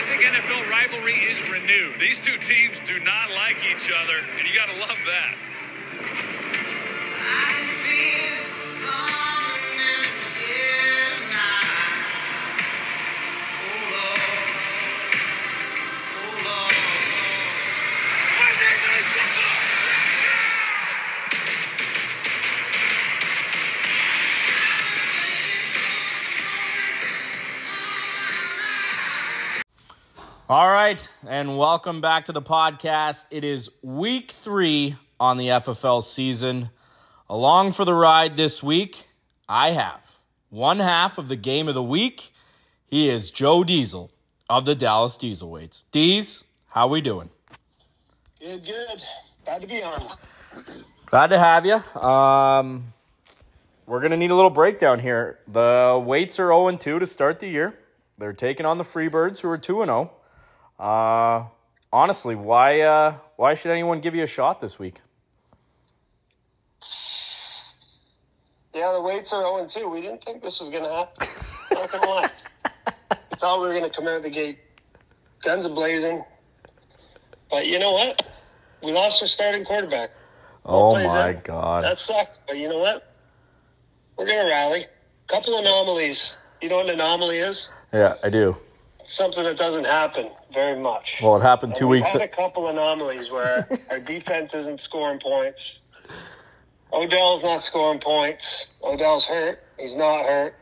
classic NFL rivalry is renewed. These two teams do not like each other, and you got to love that. All right, and welcome back to the podcast. It is week three on the FFL season. Along for the ride this week, I have one half of the game of the week. He is Joe Diesel of the Dallas Diesel Weights. Dees, how we doing? Good, good. Glad to be on. Glad to have you. Um, we're gonna need a little breakdown here. The weights are 0 2 to start the year. They're taking on the Freebirds, who are 2 0. Uh, honestly, why uh, why should anyone give you a shot this week? Yeah, the weights are 0 2. We didn't think this was going to happen. Not going to lie. We thought we were going to come out of the gate guns a blazing. But you know what? We lost our starting quarterback. Oh my in. god! That sucked. But you know what? We're going to rally. Couple anomalies. You know what an anomaly is? yeah, I do. Something that doesn't happen very much. Well, it happened two We've weeks. had a couple anomalies where our defense isn't scoring points. Odell's not scoring points. Odell's hurt. He's not hurt.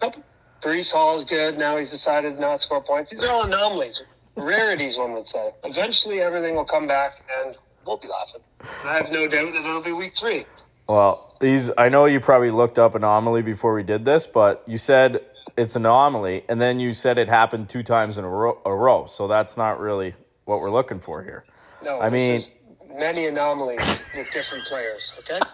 Couple. Breece is good. Now he's decided to not score points. These are all anomalies. Rarities, one would say. Eventually, everything will come back, and we'll be laughing. And I have no doubt that it'll be week three. Well, these I know you probably looked up anomaly before we did this, but you said it's anomaly, and then you said it happened two times in a row. A row so that's not really what we're looking for here. No, I mean- many anomalies with different players. Okay.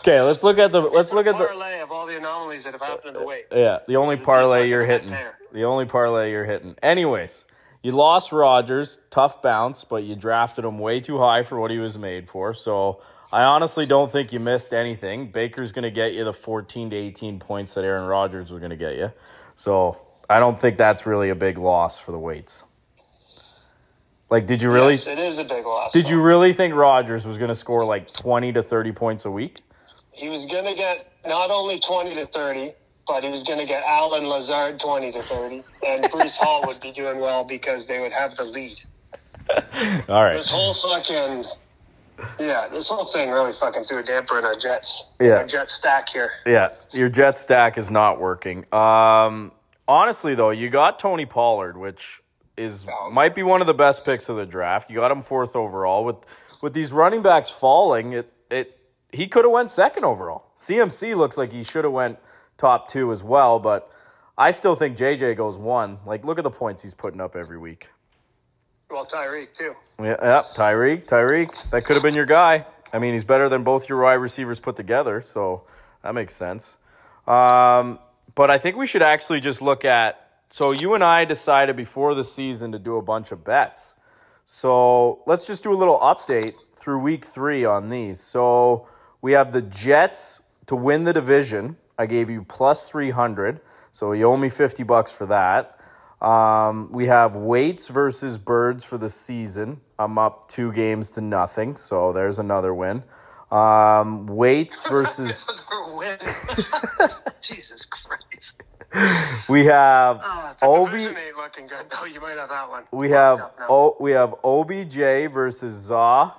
Okay, let's look at the let's look at the parlay of all the anomalies that have happened in the weight. Yeah, the only parlay you're hitting. The only parlay you're hitting. Anyways, you lost Rodgers, tough bounce, but you drafted him way too high for what he was made for. So I honestly don't think you missed anything. Baker's going to get you the 14 to 18 points that Aaron Rodgers was going to get you. So I don't think that's really a big loss for the weights. Like, did you really? Yes, it is a big loss. Did you really think Rodgers was going to score like 20 to 30 points a week? He was going to get not only 20 to 30, but he was going to get Allen Lazard 20 to 30. And Breece Hall would be doing well because they would have the lead. All right. This whole fucking. Yeah, this whole thing really fucking threw a damper in our Jets. Yeah. Our Jet stack here. Yeah, your jet stack is not working. Um, honestly, though, you got Tony Pollard, which is might be one of the best picks of the draft. You got him fourth overall. With with these running backs falling, it it he could have went second overall. CMC looks like he should have went top two as well, but I still think JJ goes one. Like, look at the points he's putting up every week. Well, Tyreek, too. Yeah, yeah, Tyreek, Tyreek, that could have been your guy. I mean, he's better than both your wide receivers put together, so that makes sense. Um, but I think we should actually just look at. So you and I decided before the season to do a bunch of bets. So let's just do a little update through week three on these. So we have the Jets to win the division. I gave you plus 300. So you owe me 50 bucks for that. Um, we have Weights versus Birds for the season. I'm up two games to nothing. So there's another win. Um, Weights versus. Win. Jesus Christ. We have Uh, the Obi. looking good. You might have that one. We have o, we have OBJ versus Za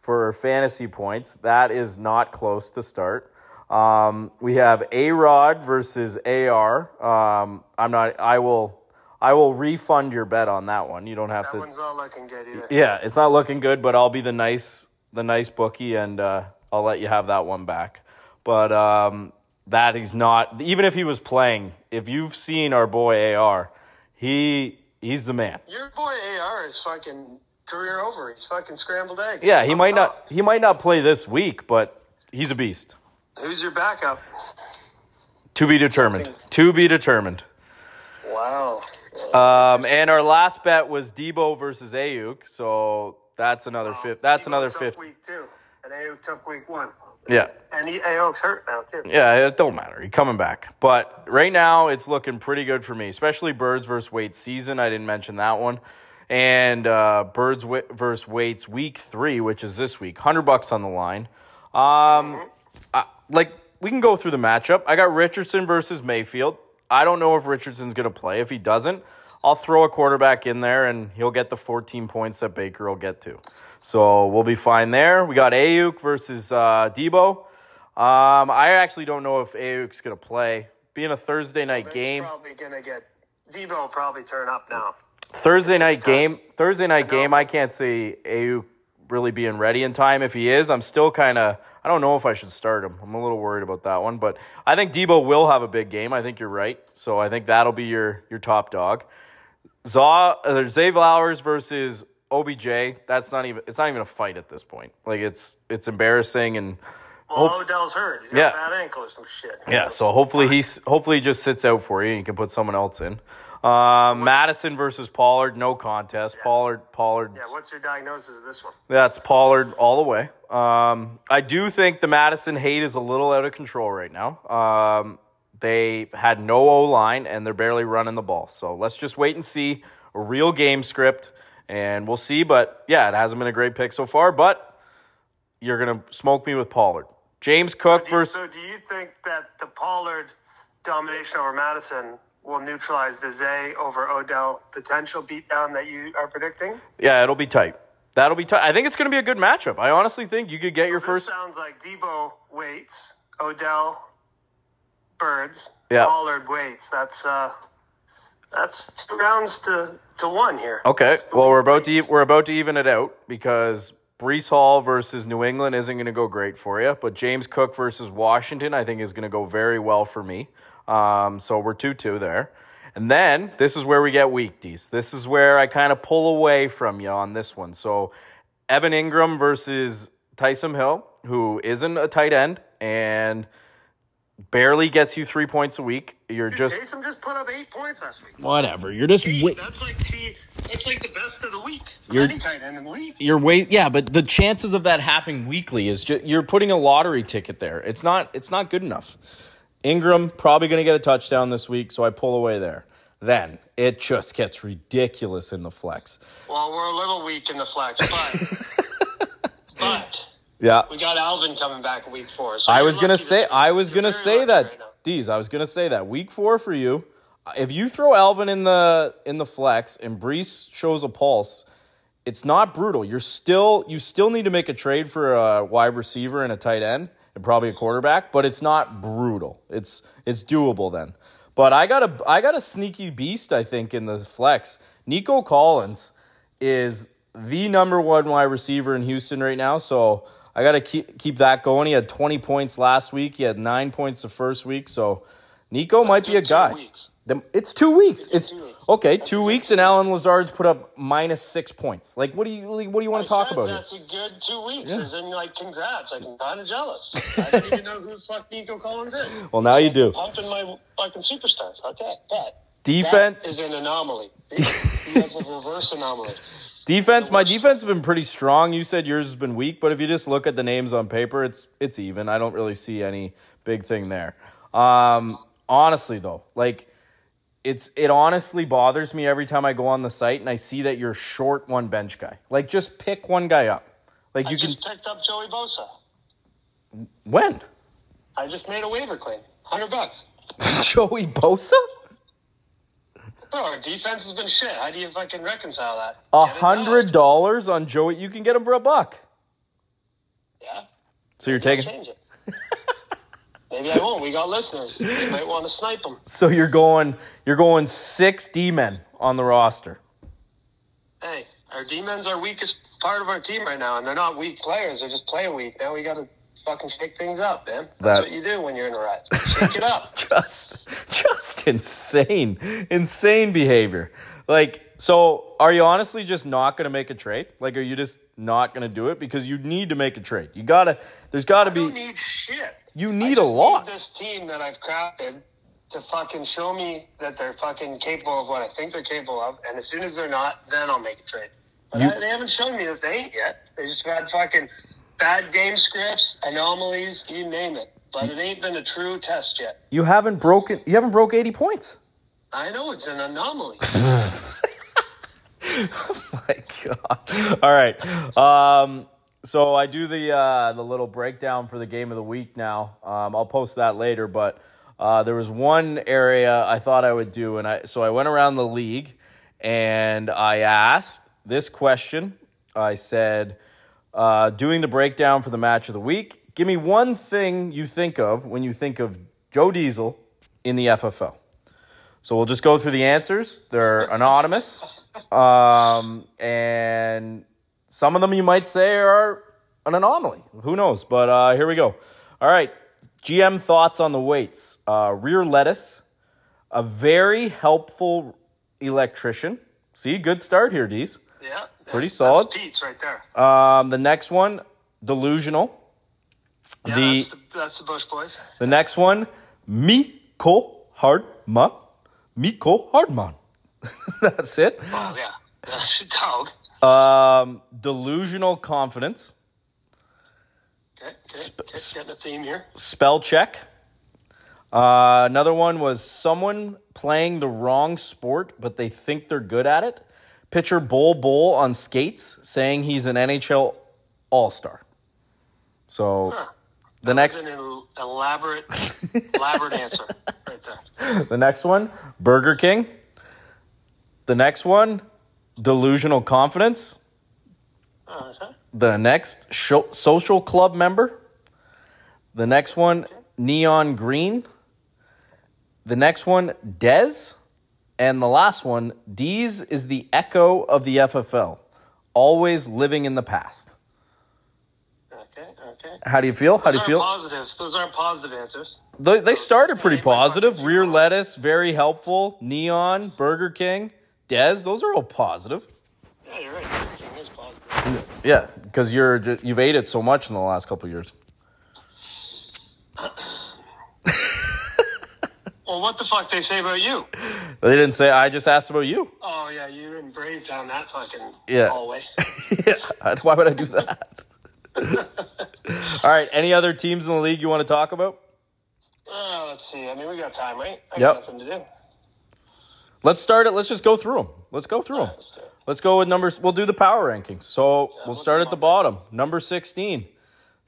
for fantasy points. That is not close to start. Um, we have A Rod versus AR. Um, I'm not. I will. I will refund your bet on that one. You don't have That to. That one's not looking good either. Yeah, it's not looking good, but I'll be the nice the nice bookie and uh, I'll let you have that one back. But um, that is not even if he was playing. If you've seen our boy AR, he he's the man. Your boy AR is fucking career over. He's fucking scrambled eggs. Yeah, he Up might not he might not play this week, but he's a beast. Who's your backup? To be determined. To be determined. Wow. Um, and our last bet was Debo versus Aiyuk, so that's another fifth. That's Debo another fifth. Week two, and Aiyuk took week one. Yeah, And he, Aiyuk's hurt now too. Yeah, it don't matter. He's coming back. But right now, it's looking pretty good for me, especially Birds versus Weights season. I didn't mention that one. And uh, Birds versus Weights week three, which is this week. 100 bucks on the line. Um, I, like, we can go through the matchup. I got Richardson versus Mayfield. I don't know if Richardson's going to play. If he doesn't, I'll throw a quarterback in there and he'll get the 14 points that Baker will get to. So we'll be fine there. We got Aiyuk versus uh, Debo. Um, I actually don't know if Aiyuk's going to play. Being a Thursday night game, probably gonna get Debo will probably turn up now. Thursday night game, Thursday night know. game. I can't see Aiyuk really being ready in time. If he is, I'm still kind of. I don't know if I should start him. I'm a little worried about that one, but I think Debo will have a big game. I think you're right. So I think that'll be your your top dog. Zaw, uh, Zay Flowers versus OBJ. That's not even. It's not even a fight at this point. Like it's it's embarrassing and. Well, Hope- Odell's hurt. He's got Yeah. a bad ankle or some shit. Yeah, so hopefully he's hopefully he just sits out for you and you can put someone else in. Um, Madison versus Pollard, no contest. Pollard, Pollard. Yeah, what's your diagnosis of this one? That's Pollard all the way. Um, I do think the Madison hate is a little out of control right now. Um, they had no O line and they're barely running the ball. So let's just wait and see a real game script and we'll see. But yeah, it hasn't been a great pick so far. But you're gonna smoke me with Pollard. James Cook Do you- versus So, do you think that the Pollard domination over Madison will neutralize the Zay over Odell potential beatdown that you are predicting? Yeah, it'll be tight. That'll be tight. I think it's going to be a good matchup. I honestly think you could get your This first. sounds like Debo weights, Odell Birds, Yeah. Pollard weights. That's uh, that's two rounds to, to one here. Okay, well we're about to e- we're about to even it out because Breece Hall versus New England isn't going to go great for you, but James Cook versus Washington I think is going to go very well for me. Um, so we're two two there, and then this is where we get weekdies. This is where I kind of pull away from you on this one. So Evan Engram versus Taysom Hill, who isn't a tight end and barely gets you three points a week. You're just Jason just put up eight points last week. whatever. You're just Eight, That's like the that's like the best of the week. You're- Any tight end in the league. you're wait yeah but the chances of that happening weekly is just you're putting a lottery ticket there it's not it's not good enough engram probably going to get a touchdown this week so i pull away there then it just gets ridiculous in the flex Well, we're a little weak in the flex, but but yeah we got Alvin coming back week four. So i was to say i was to say that right. Deez, i was to say that week four for you if you throw alvin in the in the flex and breece shows a pulse it's not brutal. You're still you still need to make a trade for a wide receiver and a tight end and probably a quarterback, but it's not brutal. It's it's doable then. But I got a I got a sneaky beast I think in the flex. Nico Collins is the number one wide receiver in Houston right now, so I got to keep keep that going. He had 20 points last week. He had 9 points the first week, so Nico might be a guy. weeks. It's two weeks. It's two weeks. Okay. Two weeks, and Allen Lazard's put up minus six points. Like, what do you what do you want I to talk said about here? That's a good two weeks. As in, like, congrats. Like, I'm kind of jealous. I don't even know who the fuck Nico Collins is. Well, now you do. Pumping my fucking superstars. Okay, bet. Defense, That is an anomaly. See? you have a reverse anomaly. defense. My defense has been pretty strong. You said yours has been weak, but if you just look at the names on paper, it's it's even. I don't really see any big thing there. Um, honestly, though, like. It's it honestly bothers me every time I go on the site and I see that you're short one bench guy. Like just pick one guy up. Like I you can just picked up Joey Bosa. when? I just made a waiver claim. 100 bucks. Joey Bosa? Bro, our defense has been shit. How do you fucking reconcile that? A hundred dollars on Joey. You can get him for a buck. Yeah. So you're taking. change it. Maybe I won't. We got listeners. You might want to snipe them. So you're going. You're going six D men on the roster. Hey, our D-men's our weakest part of our team right now, and they're not weak players. They're just playing weak. Now we got to fucking shake things up, man. That's That- what you do when you're in a rut. Shake it up. Just, just insane, insane behavior. Like, so are you honestly just not going to make a trade? Like, are you just not going to do it because you need to make a trade? You gotta. There's got to be. need shit. You need a lot. Need this team that I've crafted to fucking show me that they're fucking capable of what I think they're capable of, and as soon as they're not, then I'll make a trade. But You- I, they haven't shown me that they ain't yet. They just had fucking bad game scripts, anomalies, you name it. But it ain't been a true test yet. You haven't broken. You haven't broke eighty points. I know it's an anomaly. my god! All right. Um, so I do the uh, the little breakdown for the game of the week now. Um, I'll post that later, but uh, there was one area I thought I would do, and I so I went around the league and I asked this question. I said, uh, doing the breakdown for the match of the week. Give me one thing you think of when you think of Joe Diesel in the FFL. So we'll just go through the answers. They're anonymous. Um, and some of them you might say are an anomaly. Who knows? But uh, here we go. All right. GM thoughts on the weights. Uh, rear lettuce, a very helpful electrician. See, good start here, Dees. Yeah. Pretty that's solid. Pete's right there. Um, the next one, delusional. Yeah, the that's, the, that's the Bush boys. the next one, Miko Hardman. Miko Hardman. That's it. Oh, yeah. That's a dog. Um, delusional confidence. Okay, okay. Getting a theme here. Spell check. Uh, another one was someone playing the wrong sport, but they think they're good at it. Pitcher Bull Bull on skates, saying he's an NHL All Star. So Huh. the next An elaborate, elaborate answer right there. The next one, Burger King. The next one, delusional confidence. Uh-huh. The next, sho- social club member. The next one, neon green. The next one, Dez. And the last one, D's is the echo of the FFL, always living in the past. Okay, okay. How do you feel? How do you feel? positive. Those aren't positive answers. They, they started pretty Yeah, they might positive. Rear lettuce, very helpful. Neon, Burger King, Dez, those are all positive. Yeah, you're right. Everything is positive. Yeah, because you're you've ate it so much in the last couple of years. Well, what the fuck they say about you? They didn't say. I just asked about you. Oh yeah, you and Brave down that fucking Yeah. hallway. yeah, why would I do that? all right. Any other teams in the league you want to talk about? Uh, let's see. I mean, we got time, right? I Yep. got nothing to do. Let's start it. Let's just go through them. Let's go through them. Let's do it. Let's go with numbers. We'll do the power rankings. So we'll we'll start at the bottom. Number 16,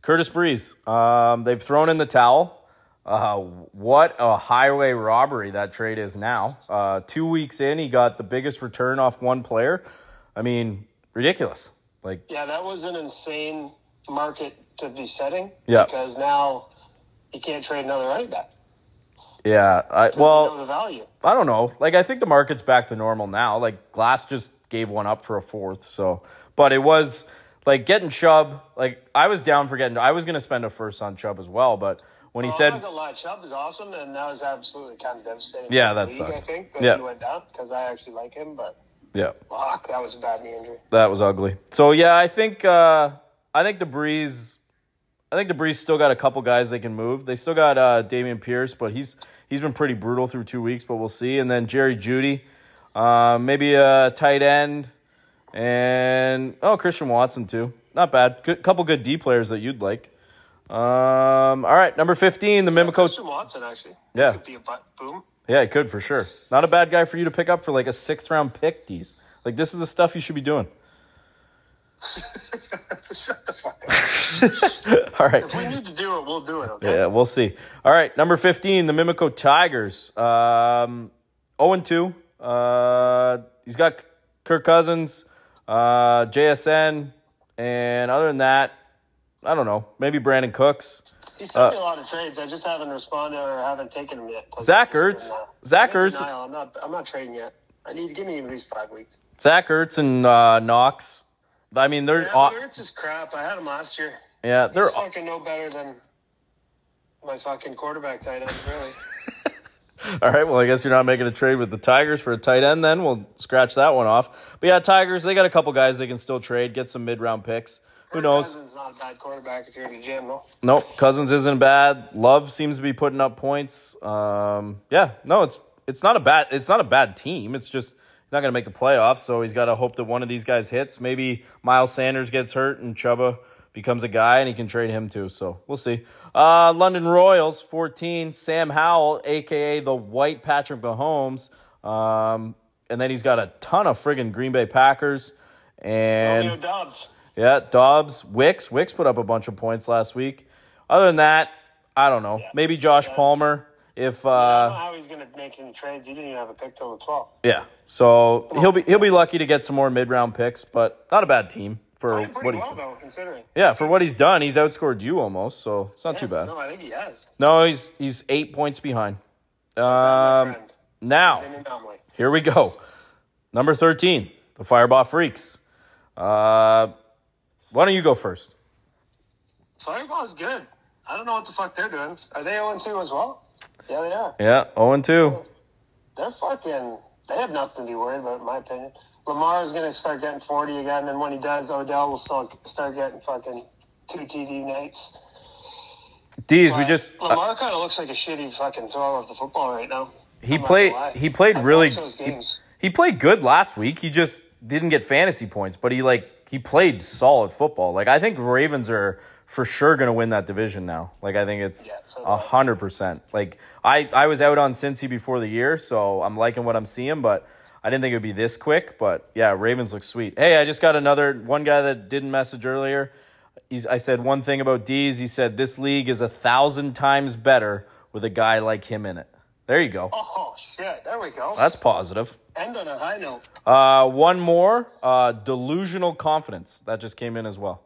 Curtis Breeze. Um, they've thrown in the towel. Uh, what a highway robbery that trade is now. Uh, two weeks in, he got the biggest return off one player. I mean, ridiculous. Like, Yeah, that was an insane market to be setting. Yeah. Because now you can't trade another running back. Yeah. I, know well. I don't know. Like, I think the market's back to normal now. Like, Glass just gave one up for a fourth. So, but it was like getting Chubb. Like, I was down for getting. I was gonna spend a first on Chubb as well, but when he Well, said I'm not lie, Chubb is awesome, and that was absolutely kind of devastating. Yeah, for the that sucked. I think that Yeah. he went down because I actually like him, but Yeah, fuck, that was a bad knee injury. that was ugly. So yeah, I think uh, I think the Breeze, I think the Breeze still got a couple guys they can move. They still got uh, Dameon Pierce, but he's he's been pretty brutal through two weeks. But we'll see. And then Jerry Jeudy, uh, maybe a tight end, and oh Christian Watson too. Not bad. Good couple good D players that you'd like. Um, all right, number fifteen, the Mimico. Christian Watson actually. Yeah. Could be a boom. Yeah, it could for sure. Not a bad guy for you to pick up for like a sixth round pick, These Like this is the stuff you should be doing. Shut the fuck up. All right. if we need to do it, we'll do it. Okay. Yeah, we'll see. All right, number 15, the Mimico Tigers. Um, 0 2. Uh, he's got Kirk Cousins, uh, JSN, and other than that, I don't know. Maybe Brandin Cooks. He's sent me a lot of trades. I just haven't responded or haven't taken them yet. Zach Ertz. Zach Ertz. I'm not. I'm not trading yet. I need to give me at least five weeks. Zach Ertz and uh, Knox. I mean, they're Yeah, Ertz is crap. I had him last year. yeah, they're He's fucking no better than my fucking quarterback tight end. Really. All right. Well, I guess you're not making a trade with the Tigers for a tight end. Then we'll scratch that one off. But yeah, Tigers. They got a couple guys they can still trade, get some mid round picks. Who knows? Cousins not a bad quarterback if you're in the gym though. Nope. Cousins isn't bad. Love seems to be putting up points. Um, yeah. No, it's it's not a bad it's not a bad team. It's just he's not going to make the playoffs. So he's got to hope that one of these guys hits. Maybe Miles Sanders gets hurt and Chuba becomes a guy and he can trade him too. So we'll see. Uh, London Royals, 14. Sam Howell, aka the White Patrick Mahomes. Um, and then he's got a ton of friggin' Green Bay Packers. And Dobbs. yeah, Dobbs, Wicks. Wicks put up a bunch of points last week. Other than that, I don't know. Maybe Josh Palmer. If I don't uh, know how he's going to make any trades. He didn't even have a pick till the 12th. yeah, so he'll be he'll be lucky to get some more mid round picks, but not a bad team for Playing what pretty he's well, though, considering. yeah for what he's done. He's outscored you almost, so it's not too bad. No, I think he has. No, he's he's eight points behind. Um, friend. now He's an anomaly. here we go. Number thirteen, the Fireball Freaks. Uh, why don't you go first? Fireball's good. I don't know what the fuck they're doing. Are they 0 2 as well? Yeah, they are. Yeah, zero and two. They're fucking. They have nothing to be worried about, in my opinion. Lamar is going to start getting 40 again, and when he does, Odell will still start getting fucking two TD nights. D's, we just uh, Lamar kind of looks like a shitty fucking thrower of the football right now. he I'm played he played I've really those he played good last week. He just didn't get fantasy points, but he like he played solid football. Like I think Ravens are for sure going to win that division now. Like I think it's Yeah, so do a hundred percent. Like I I was out on Cincy before the year, so I'm liking what I'm seeing, but. I didn't think it would be this quick, but yeah, Ravens look sweet. Hey, I just got another one guy that didn't message earlier. He's, I said one thing about D's. He said this league is a thousand times better with a guy like him in it. There you go. Oh shit! There we go. That's positive. End on a high note. Uh, one more, uh, delusional confidence that just came in as well.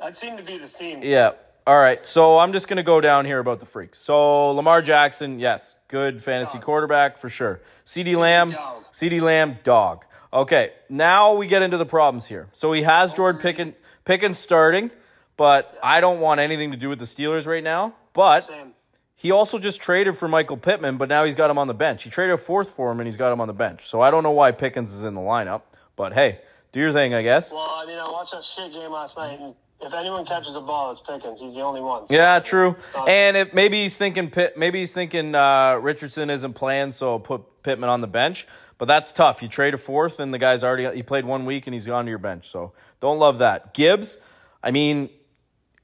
That seemed to be the theme. Yeah. All right. So I'm just gonna go down here about the freaks. So Lamar Jackson, yes, good fantasy quarterback for sure. CeeDee Lamb. CeeDee Lamb, dog. Okay. Now we get into the problems here. So he has Jordan Pickens, Pickens starting, but I don't want anything to do with the Steelers right now. But Same. He also just traded for Michael Pittman, but now he's got him on the bench. He traded a fourth for him, and he's got him on the bench. So I don't know why Pickens is in the lineup. But hey, do your thing, I guess. Well, I mean, I watched that shit game last night, and if anyone catches a ball, it's Pickens. He's the only one. So- Yeah, true. And if maybe he's thinking Pitt, maybe he's thinking uh, Richardson isn't playing, so put Pittman on the bench. But that's tough. You trade a fourth, and the guy's already he played one week, and he's gone to your bench. So don't love that. Gibbs, I mean,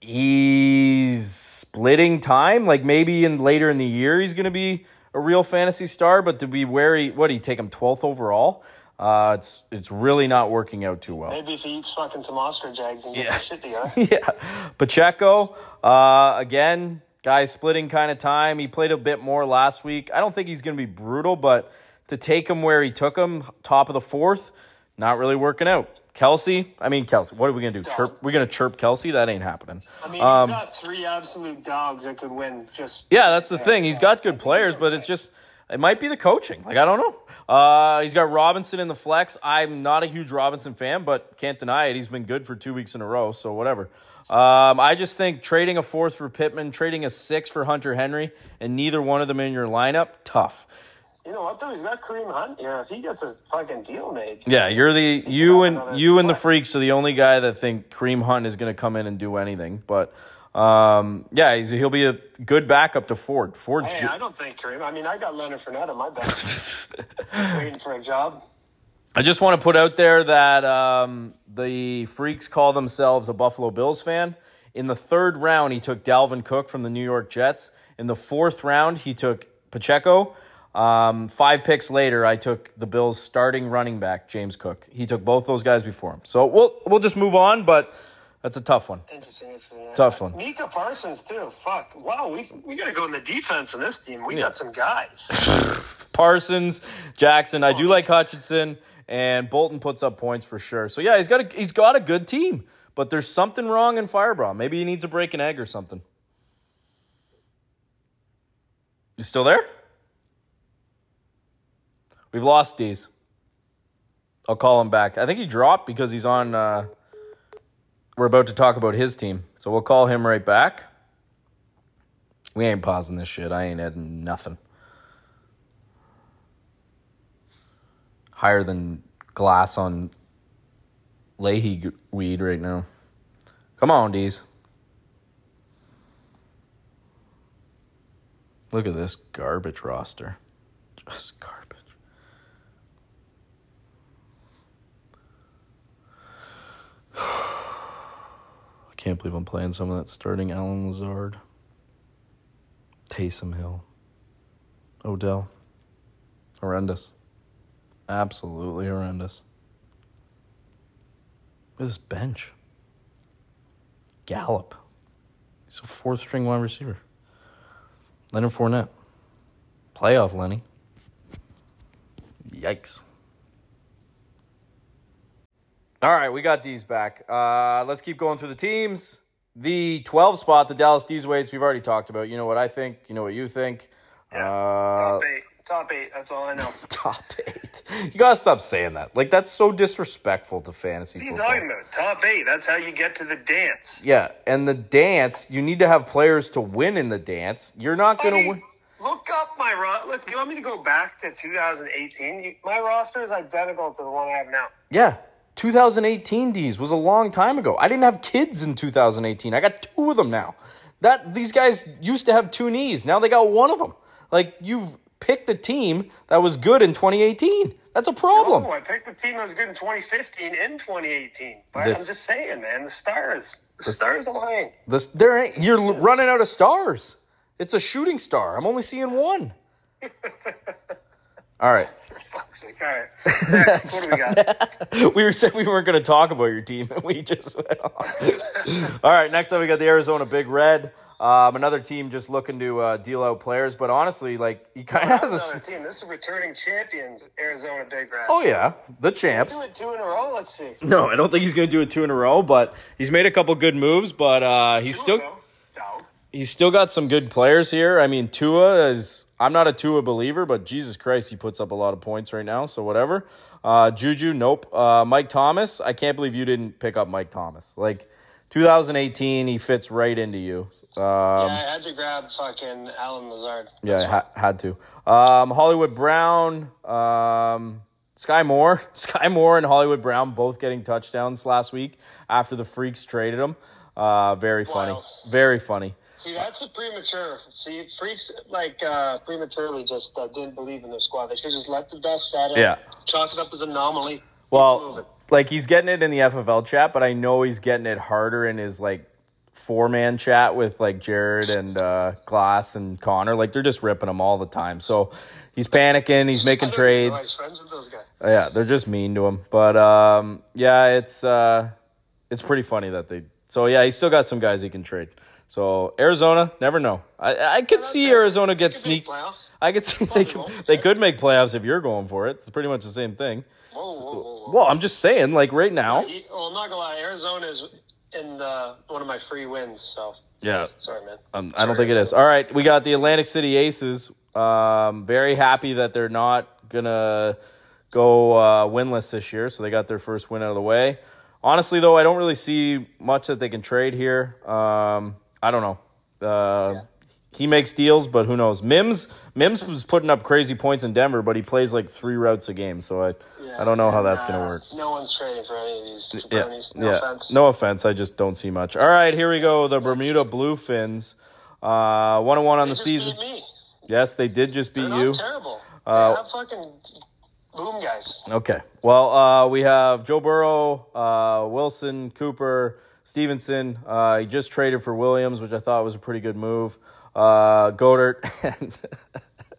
he's splitting time. Like maybe in later in the year he's going to be a real fantasy star, but to be wary, what do you take him twelfth overall? Uh, it's it's really not working out too well. Maybe if he eats fucking some Oscar Jags and gets Yeah. shit together. yeah. Pacheco, uh, again, guy splitting kind of time. He played a bit more last week. I don't think he's going to be brutal, but to take him where he took him, top of the fourth, not really working out. Kelce, I mean Kelce, what are we gonna do? Chirp? We're gonna chirp Kelce? That ain't happening. I mean, he's got three absolute dogs that could win. Just Um, Yeah, that's the thing. He's got good players, but it's just it might be the coaching. Like I don't know. Uh, he's got Robinson in the flex. I'm not a huge Robinson fan, but can't deny it. He's been good for two weeks in a row, so whatever. Um, I just think trading a fourth for Pittman, trading a six for Hunter Henry, and neither one of them in your lineup, tough. you know what though? He's got Kareem Hunt here. If he gets a fucking deal made, Yeah, you're the you and you and the freaks are the only guy that think Kareem Hunt is going to come in and do anything. But um, yeah, he's, he'll be a good backup to Ford. Ford's hey, good. I don't think Kareem. I mean, I got Leonard Fournette on my bench, waiting for a job. I just want to put out there that um, the freaks call themselves a Buffalo Bills fan. In the third round, he took Dalvin Cook from the New York Jets. In the fourth round, he took Pacheco. Um, five picks later, I took the Bills' starting running back, James Cook. He took both those guys before him. So we'll we'll just move on, but that's a tough one. Interesting. Tough one. Micah Parsons too. Fuck. Wow, we we gotta go in the defense in this team. We got some guys. Parsons, Jackson. I do like Hutchinson, and Bolton puts up points for sure. So yeah, he's got a he's got a good team, but there's something wrong in Firebraw. Maybe he needs to break an egg or something. You still there? We've lost D's. I'll call him back. I think he dropped because he's on. Uh, we're about to talk about his team, so we'll call him right back. We ain't pausing this shit. I ain't adding nothing. higher than glass on Leahy weed right now. Come on, D's. Look at this garbage roster. Just garbage. Can't believe I'm playing some of that starting Allen Lazard, Taysom Hill, Odell. Horrendous. Absolutely horrendous. This bench. Gallup. He's a fourth string wide receiver. Leonard Fournette. Playoff Lenny. Yikes. All right, we got D's back. Uh, let's keep going through the teams. The 12 spot, the Dallas D's weights, we've already talked about. You know what I think. You know what you think. Uh, Top eight. Top eight. That's all I know. top eight. You gotta stop saying that. Like that's so disrespectful to fantasy What are you football. talking about? Top eight. That's how you get to the dance. Yeah, and the dance, you need to have players to win in the dance. You're not gonna win. Look up my roster. Look, you want me to go back to 2018? You, my roster is identical to the one I have now. Yeah. 2018 D's was a long time ago. I didn't have kids in 2018. I got two of them now. That these guys used to have two knees. Now they got one of them. Like you've picked a team that was good in 2018. That's a problem. Oh, I picked a team that was good in 2015 and 2018. But This- I'm just saying, man, the stars, the stars align. This there ain't you're running out of stars. It's a shooting star. I'm only seeing one. All right. For fuck's sake. All right. Next, what do we got? we were said we weren't going to talk about your team, and we just went on. All right, next up we got the Arizona Big Red. Um, another team just looking to uh, deal out players, but honestly, like he kind of has a. Team. This is returning champions, Arizona Big Red. Oh yeah, the champs. Do it two in a row. Let's see. No, I don't think he's going to do it two in a row, but he's made a couple good moves. But uh, he's still No. No. He's still got some good players here. I mean, Tua is. I'm not a Tua believer, but Jesus Christ, he puts up a lot of points right now. So whatever. Uh, Juju, nope. Uh, Mike Thomas, I can't believe you didn't pick up Mike Thomas. Like 2018, he fits right into you. Um, yeah, I had to grab fucking Allen Lazard. yeah, I ha- had to. Um, Hollywood Brown, um, Skyy Moore, Skyy Moore, and Hollywood Brown both getting touchdowns last week after the Freaks traded them. Uh, very funny, Wild. very funny. See, that's a premature. See, freaks like uh, prematurely just uh, didn't believe in their squad. They should just let the dust settle. Yeah. Chalk it up as an anomaly. Well, like he's getting it in the FFL chat, but I know he's getting it harder in his like four man chat with like Jared and uh, Glass and Connor. Like they're just ripping him all the time. So he's panicking. He's making I don't even know trades. He's friends with those guys. Yeah, they're just mean to him. But um, yeah, it's uh, it's pretty funny that they. So yeah, he's still got some guys he can trade. So Arizona, never know. I I could see Arizona get sneak. I could see they could, they could make playoffs if you're going for it. It's pretty much the same thing. Whoa, whoa, whoa. Well, I'm just saying, like right now. Well, I'm not gonna lie. Arizona is in uh, one of my free wins. So Yeah, sorry, man. Um, I don't think it is. All right, we got the Atlantic City Aces. Um, very happy that they're not gonna go uh, winless this year, so they got their first win out of the way. Honestly, though, I don't really see much that they can trade here. Um, I don't know. Uh, He makes deals, but who knows? Mims Mims was putting up crazy points in Denver, but he plays like three routes a game, so I I don't know how that's uh, gonna work. No one's trading for any of these Yeah. No yeah. offense. No offense. I just don't see much. All right, here we go. The Bermuda Bluefins, uh, one and one on They the just season. beat me. Yes, they did just beat you. terrible. Uh, fucking boom guys. Okay. Well, uh, we have Joe Burrow, uh, Wilson, Cooper, Stevenson. Uh, he just traded for Williams, which I thought was a pretty good move. Uh, Goedert and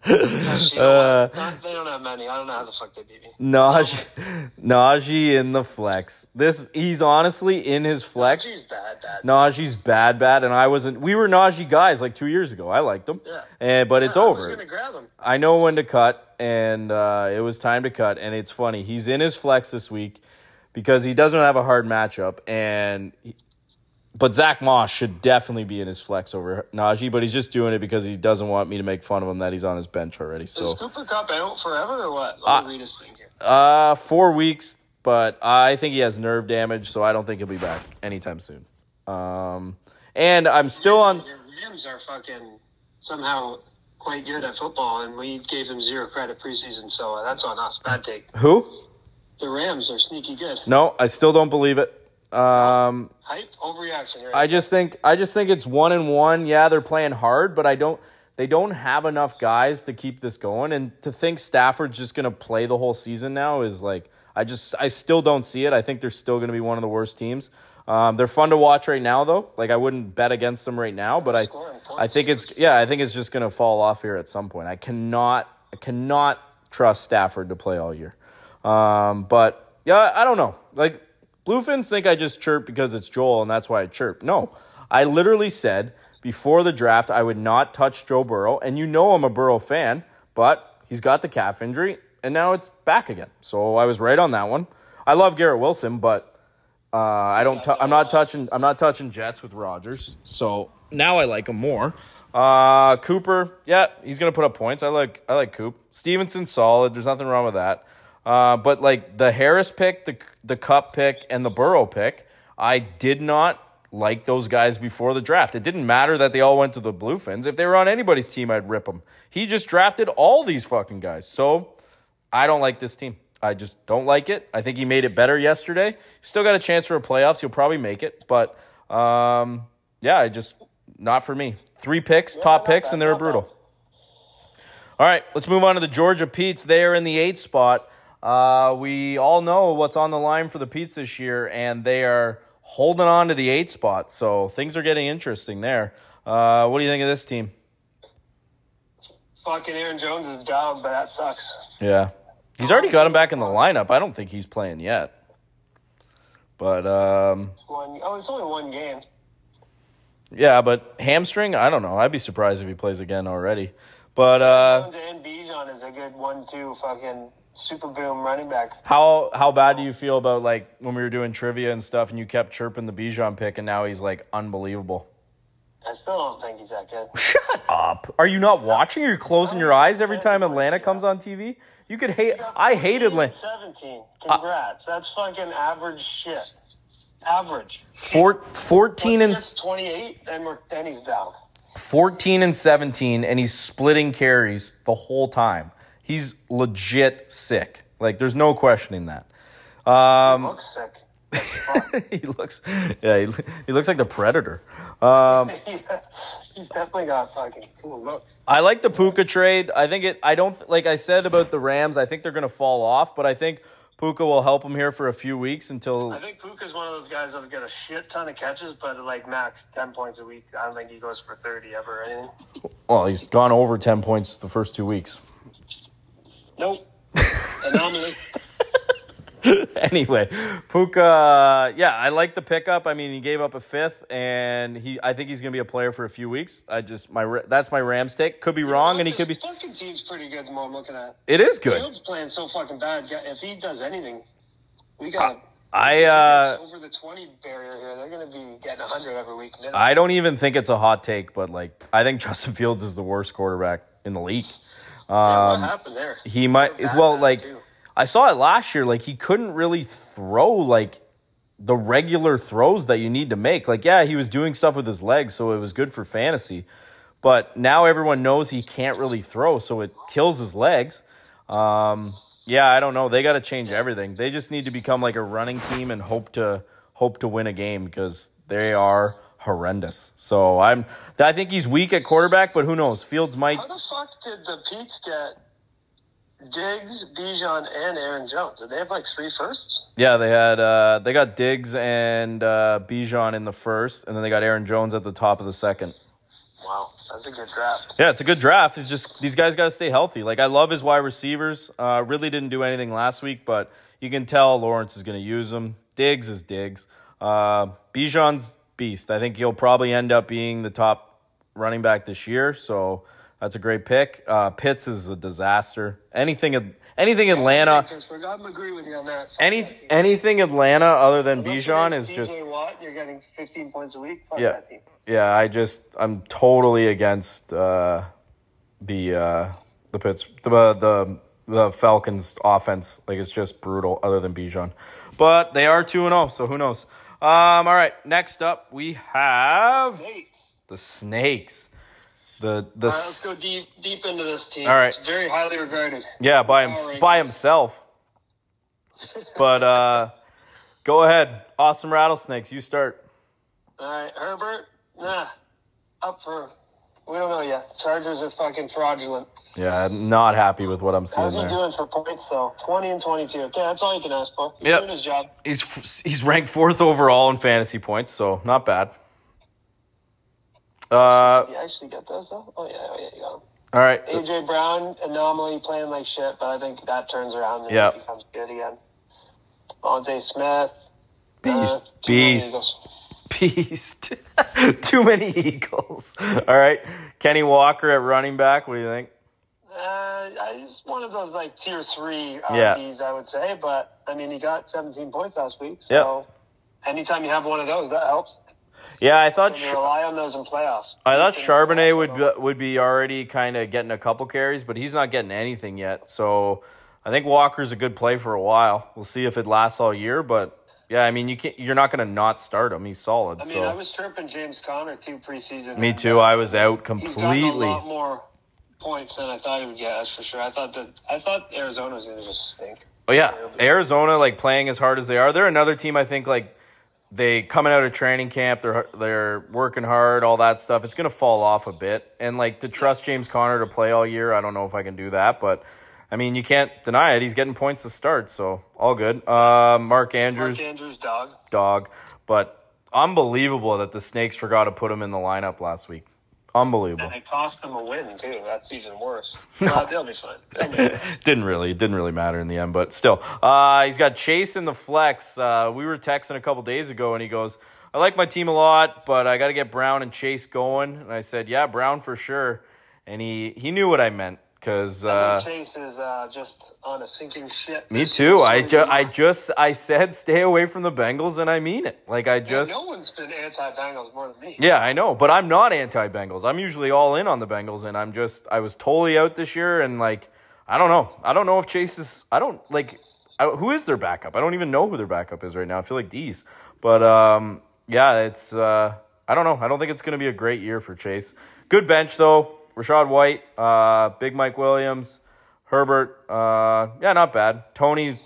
Actually, you know? Not- they don't have many. I don't know how the fuck they beat me. Najee, Najee in the flex. This he's honestly in his flex. bad, bad. Najee's bad, bad, and I wasn't. We were Najee guys like two years ago. I liked him, Yeah. and but it's I was over. gonna grab him. I know when to cut, and uh, it was time to cut. And it's funny, he's in his flex this week because he doesn't have a hard matchup. And he- but Zack Moss should definitely be in his flex over Najee, but he's just doing it because he doesn't want me to make fun of him that he's on his bench already. Is So Cooper Kupp out forever or what? Let me read his thing here. uh, four weeks, but I think he has nerve damage, so I don't think he'll be back anytime soon. Um, and I'm still on. Your Rams are fucking somehow quite good at football, and we gave them zero credit preseason, so uh, that's on us. Bad take. Who? The Rams are sneaky good. No, I still don't believe it. Um, Hype, overreaction. Right? I just think I just think it's one and one. Yeah, they're playing hard, but I don't they don't have enough guys to keep this going. And to think Stafford's just gonna play the whole season now is like I just I still don't see it. I think they're still gonna be one of the worst teams. Um, they're fun to watch right now, though. Like I wouldn't bet against them right now, but I, I think it's yeah, I think it's just gonna fall off here at some point. I cannot, I cannot trust Stafford to play all year. Um, but yeah, I don't know. Like Bluefins think I just chirp because it's Joel and that's why I chirp. No, I literally said before the draft I would not touch Joe Burrow, and you know I'm a Burrow fan, but he's got the calf injury and now it's back again. So I was right on that one. I love Garrett Wilson, but uh, I don't. i I'm not touching. I'm not touching Jets with Rodgers. So now I like him more. Uh, Cooper, yeah, he's gonna put up points. I like. I like Coop. Stevenson, solid. There's nothing wrong with that. Uh, but like the Harris pick, the the Kupp pick, and the Burrow pick, I did not like those guys before the draft. It didn't matter that they all went to the Bluefins. If they were on anybody's team, I'd rip them. He just drafted all these fucking guys. So I don't like this team. I just don't like it. I think he made it better yesterday. Still got a chance for a playoffs. He'll probably make it, but um, yeah, I just not for me. Three picks, top picks, bad, and they were brutal. bad. All right, let's move on to the Georgia Pete's. They are in the eight spot. Uh, we all know what's on the line for the Pete's this year, and they are holding on to the eight spot. So things are getting interesting there. Uh, what do you think of this team? Fucking Aaron Jones is down, but that sucks. Yeah. He's already got him back in the lineup. I don't think he's playing yet. But um, One, oh, it's only one game. yeah, but hamstring, I don't know. I'd be surprised if he plays again already. But uh, Jones and Bijan is a good one-two fucking super boom running back. how how bad do you feel about like when we were doing trivia and stuff and you kept chirping the Bijan pick and now he's like unbelievable? I still don't think he's that good. Shut up. Are you not watching? You're you closing your eyes every time Atlanta comes on TV? You could hate I hated Atlanta. 17. Uh, Congrats. That's fucking average shit. Average. Four, 14 and Once he gets 28, then, we're, then he's down. 14 and 17 and he's splitting carries the whole time. He's legit sick. Like there's no questioning that. Um Looks sick. he looks yeah, he, he looks like the predator. Um he's definitely got fucking cool looks. I like the Puka trade. I think it I don't like I said about the Rams, I think they're going to fall off, but I think Puka will help him here for a few weeks until I think Puka's one of those guys that'll get a shit ton of catches, but like max 10 points a week. I don't think he goes for 30 ever or anything. well, he's gone over 10 points the first 2 weeks. Nope. Anomaly. anyway, Puka, yeah, I like the pickup. I mean, he gave up a fifth, and he, I think he's gonna be a player for a few weeks. I just my that's my Rams take. Could be wrong, and he could be. Fucking team's pretty good the more I'm looking at. It is good. Fields playing so fucking bad. If he does anything, we got I uh, over the 20 barrier here. They're going to be getting 100 every week. I don't even think it's a hot take, but like I think Justin Fields is the worst quarterback in the league. Yeah, what happened there? He might well like too. I saw it last year. Like he couldn't really throw like the regular throws that you need to make. Like yeah, he was doing stuff with his legs, so it was good for fantasy. But now everyone knows he can't really throw, so it kills his legs. Um, yeah, I don't know. They got to change everything. They just need to become like a running team and hope to hope to win a game because they are horrendous. So I'm I think he's weak at quarterback, but who knows? Fields might How the fuck did the Pete's get Diggs, Bijan, and Aaron Jones? Did they have like three firsts? Yeah, they had uh, they got Diggs and uh, Bijan in the first, and then they got Aaron Jones at the top of the second. Wow, that's a good draft. Yeah, it's a good draft. It's just these guys got to stay healthy. Like I love his wide receivers. Uh, really didn't do anything last week, but you can tell Lawrence is going to use them. Diggs is Diggs. Uh, Bijan's beast. I think he'll probably end up being the top running back this year. So that's a great pick. Uh, Pitts is a disaster. Anything, anything Atlanta, Because we're going to agree with you on that. Any anything Atlanta other than Bijan is just. TJ Watt, you're getting 15 points a week. Fuck Yeah. Yeah, I just I'm totally against uh, the uh, the Pitts the the the Falcons offense. Like it's just brutal. Other than Bijan, but they are two and zero, so who knows? Um, all right, next up we have Snakes. the Snakes. The the All right, let's s- go deep deep into this team. All right. It's very highly regarded. yeah by him Power by Rangers. himself. But uh, go ahead, awesome rattlesnakes. You start. All right, Herbert, nah, up for We don't know yet. Chargers are fucking fraudulent. Yeah, I'm not happy with what I'm seeing How's he there. doing for points though? Twenty and twenty-two. Okay, that's all you can ask for. He's Yep. doing his job. He's he's ranked fourth overall in fantasy points, so not bad. Uh, You actually get those though? Oh yeah, oh yeah, you got 'em. all right. AJ Brown anomaly playing like shit, but I think that turns around and Yeah. he becomes good again. Monte Smith. Beast, uh, too beast. Eagles. Beast. Too many Eagles. All right. Kenny Walker at running back. What do you think? Uh, he's one of those like tier three Yeah. I would say. But I mean, he got 17 points last week. So anytime you have one of those, that helps. Yeah, I thought You rely on those in playoffs. I thought Charbonnet would be, would be already kind of getting a couple carries, but he's not getting anything yet. So I think Walker's a good play for a while. We'll see if it lasts all year, but yeah, I mean you can't you're not going to not start him. He's solid. I mean, so I was tripping James Conner too preseason. me too. Uh, I was out completely. He's a lot more points than I thought he would get. That's for sure. I thought that I thought Arizona was going to just stink. Oh yeah, Arizona like playing as hard as they are. They're another team I think like they coming out of training camp. They're they're working hard, all that stuff. It's gonna fall off a bit, and like to trust James Conner to play all year, I don't know if I can do that. But I mean, you can't deny it. He's getting points to start, so all good. Uh, Mark Andrews, Mark Andrews, dog. dog, but unbelievable that the Snakes forgot to put him in the lineup last week. Unbelievable. And it cost them a win too. That's even worse. Uh, they'll be fine. They'll be fine. didn't really it didn't really matter in the end but still uh, he's got chase in the flex uh, we were texting a couple days ago and he goes i like my team a lot but i got to get brown and chase going and i said yeah brown for sure and he he knew what i meant because uh, Chase is uh, just on a sinking ship. me too i ju- i just i said stay away from the bengals and i mean it like i just no one's been anti-Bengals more than me. Yeah, I know, but I'm not anti-Bengals. I'm usually all in on the Bengals, and I'm just I was totally out this year, and like I don't know, I don't know if Chase is. I don't like I, who is their backup. I don't even know who their backup is right now. I feel like D's, but um, yeah, it's uh, I don't know. I don't think it's gonna be a great year for Chase. Good bench though. Rachaad White, uh, Big Mike Williams, Herbert. Uh, yeah, not bad. Tony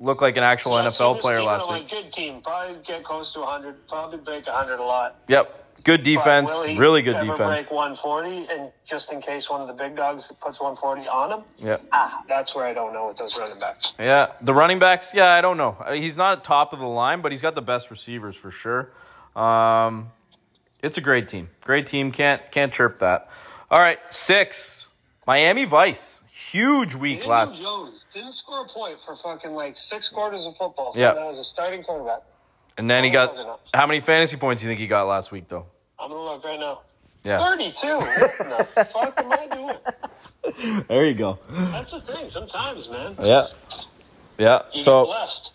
looked like an actual Yeah, so NFL this player last week. Good team. Probably get close to 100. Probably break 100 a lot. Yep, good defense, really good ever defense. break 140, and just in case one of the big dogs puts 140 on him, Yep. ah, that's where I don't know with those running backs. Yeah, the running backs. Yeah, I don't know. Uh, He's not top of the line, but he's got the best receivers for sure. Um, it's a great team. Great team. Can't can't chirp that. All right, six. Miami Vice. Huge week Daniel last. Jones didn't score a point for fucking like six quarters of football. So Yeah. that was a starting quarterback. And then he got. How many fantasy points do you think he got last week, though? I'm gonna look right now. Yeah. 32. what the fuck am I doing? There you go. That's the thing. Sometimes, man. Yeah. Yeah. So blessed.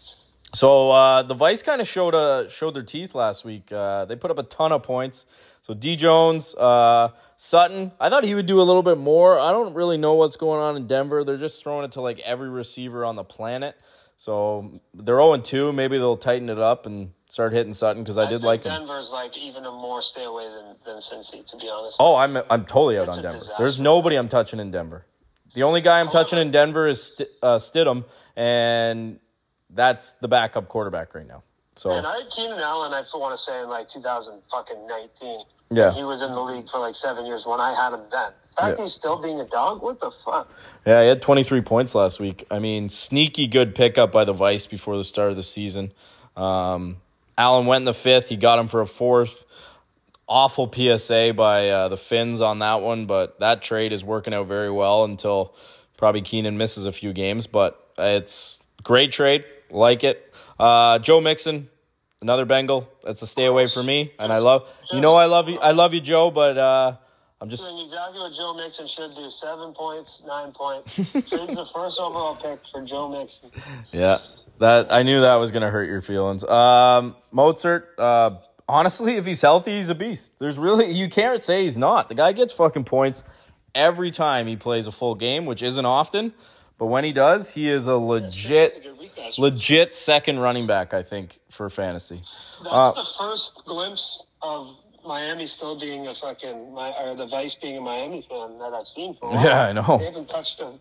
So uh, the Vice kind of showed uh, showed their teeth last week. Uh, they put up a ton of points. So D Jones, uh, Sutton. I thought he would do a little bit more. I don't really know what's going on in Denver. They're just throwing it to like every receiver on the planet. So they're 0 2. Maybe they'll tighten it up and start hitting Sutton because I did think like him. Denver's like even a more stay away than, than Cincy, to be honest. Oh, I'm I'm totally out It's on Denver. disaster. There's nobody I'm touching in Denver. The only guy I'm touching in Denver is St- uh, Stidham, and that's the backup quarterback right now. So And I had Keenan Allen, I want to say in like 2019. Yeah. He was in the league for like seven years when I had him then. The fact Yeah. he's still being a dog, what the fuck? Yeah, he had 23 points last week. I mean, sneaky good pickup by the Vice before the start of the season. Um, Allen went in the fifth. He got him for a fourth. Awful PSA by uh, the Finns on that one, but that trade is working out very well until probably Keenan misses a few games. But it's great trade. Like it. Uh, Joe Mixon, another Bengal. That's a stay away for me. And I love, you know, I love you. I love you, Joe, but uh, I'm just. Doing exactly what Joe Mixon should do. Seven points, nine points. Trades the first overall pick for Joe Mixon. Yeah, that I knew that was gonna hurt your feelings. Um, Mostert, uh, honestly, if he's healthy, he's a beast. There's really you can't say he's not. The guy gets fucking points every time he plays a full game, which isn't often. But when he does, he is a legit, Good week last week. legit second running back. I think for fantasy. That's uh, the first glimpse of Miami still being a fucking, my, or the Vice being a Miami fan that I've seen for a while. Yeah, I know. They haven't touched a,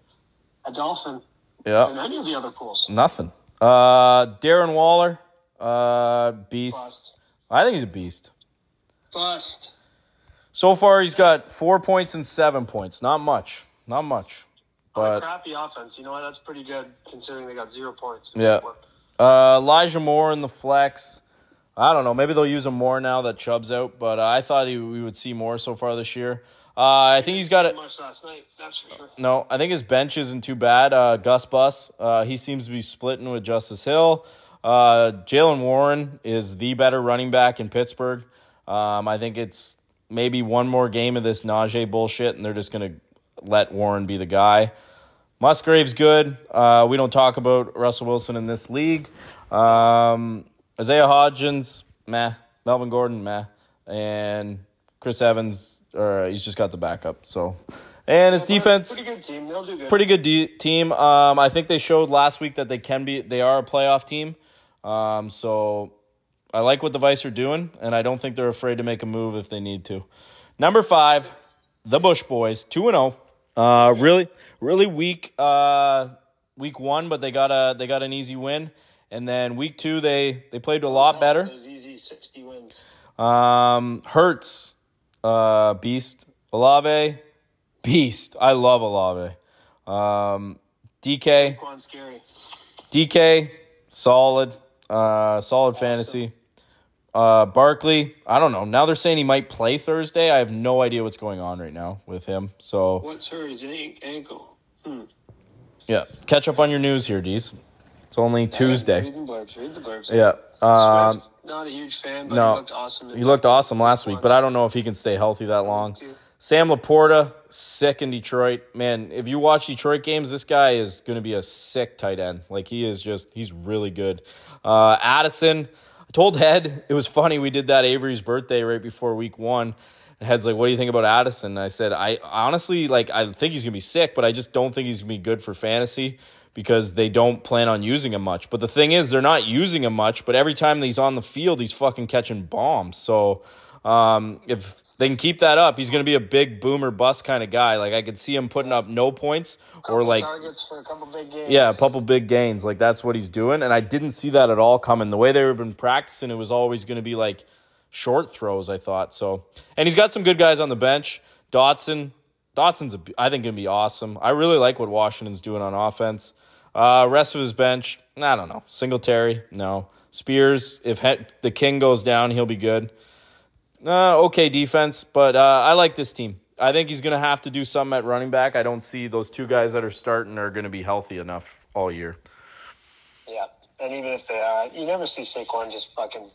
a Dolphin yeah. in any of the other pools. nothing. Uh, Darren Waller, uh, beast. Bust. I think he's a beast. Bust. So far, he's got four points and seven points. Not much. Not much. On a But crappy offense. You know what? That's pretty good considering they got zero points. Yeah. uh, Elijah Moore in the flex. I don't know. Maybe they'll use him more now that Chubb's out. But uh, I thought he, we would see more so far this year. Uh, I think he's got it. much last night. That's for sure. No, I think his bench isn't too bad. Uh, Gus Bus, uh, he seems to be splitting with Justice Hill. Uh, Jaylen Warren is the better running back in Pittsburgh. Um, I think it's maybe one more game of this Najee bullshit, and they're just going to let Warren be the guy. Musgrave's good. Uh, we don't talk about Russell Wilson in this league. Um, Isaiah Hodgins, meh. Melvin Gordon, meh. And Chris Evans, uh, he's just got the backup. So, and his defense, Pretty good team. They'll do good. pretty good de- team. Um, I think they showed last week that they can be. They are a playoff team. Um, so I like what the Vice are doing, and I don't think they're afraid to make a move if they need to. Number five, the Bush Boys, two and zero. Uh, really, really weak. Uh, week one, but they got a they got an easy win, and then week two they they played a lot better. Those easy 60 wins. Um, Hurts, uh, beast. Olave, beast. I love Olave. Um, DK, scary. DK, solid, uh, solid fantasy. Uh, Barkley, I don't know. Now they're saying he might play Thursday. I have no idea what's going on right now with him. So What's hurt? His ankle. Hmm. yeah, catch up on your news here, Dees. It's only Tuesday. Read the blurbs. Read the blurbs. Yeah. Um, Swift, not a huge fan, but no. he looked awesome. he looked awesome last week, but I don't know if he can stay healthy that long. Sam LaPorta, sick in Detroit. Man, if you watch Detroit games, this guy is going to be a sick tight end. Like he is just, he's really good. Uh, Addison, told Head it was funny. We did that Avery's birthday right before week one. Head's like, "What do you think about Addison?" And I said, "I honestly like. I think he's gonna be sick, but I just don't think he's gonna be good for fantasy." Because they don't plan on using him much. But the thing is, they're not using him much. But every time he's on the field, he's fucking catching bombs. So um, if they can keep that up, he's going to be a big boomer bust kind of guy. Like I could see him putting up no points or like targets for a couple big games. yeah, a couple big gains. Like that's what he's doing, and I didn't see that at all coming. The way they were been practicing, it was always going to be like short throws. I thought so, and he's got some good guys on the bench. Dotson, Dotson's a, I think gonna be awesome. I really like what Washington's doing on offense. Uh, rest of his bench, I don't know. Singletary, no. Spears, if he, the king goes down, he'll be good. Uh, okay defense, but uh, I like this team. I think he's going to have to do something at running back. I don't see those two guys that are starting are going to be healthy enough all year. Yeah. And even if they are, you never see Saquon just fucking